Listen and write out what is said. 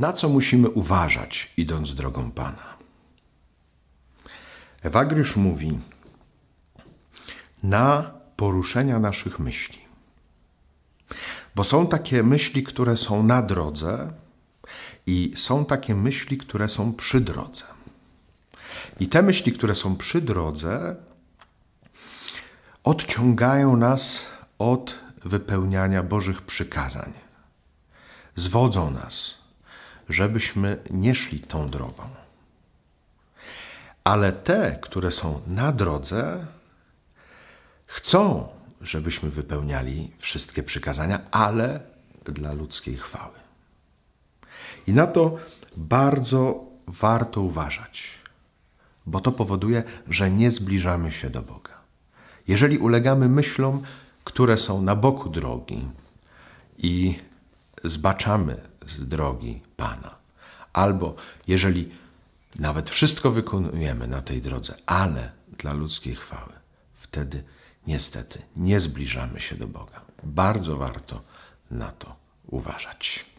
Na co musimy uważać, idąc drogą Pana? Ewagriusz mówi, na poruszenia naszych myśli. Bo są takie myśli, które są na drodze, i są takie myśli, które są przy drodze. I te myśli, które są przy drodze, odciągają nas od wypełniania Bożych przykazań. Zwodzą nas, żebyśmy nie szli tą drogą. Ale te, które są na drodze, chcą, żebyśmy wypełniali wszystkie przykazania, ale dla ludzkiej chwały. I na to bardzo warto uważać, bo to powoduje, że nie zbliżamy się do Boga. Jeżeli ulegamy myślom, które są na boku drogi i zbaczamy z drogi Pana, albo jeżeli nawet wszystko wykonujemy na tej drodze, ale dla ludzkiej chwały, wtedy niestety nie zbliżamy się do Boga. Bardzo warto na to uważać.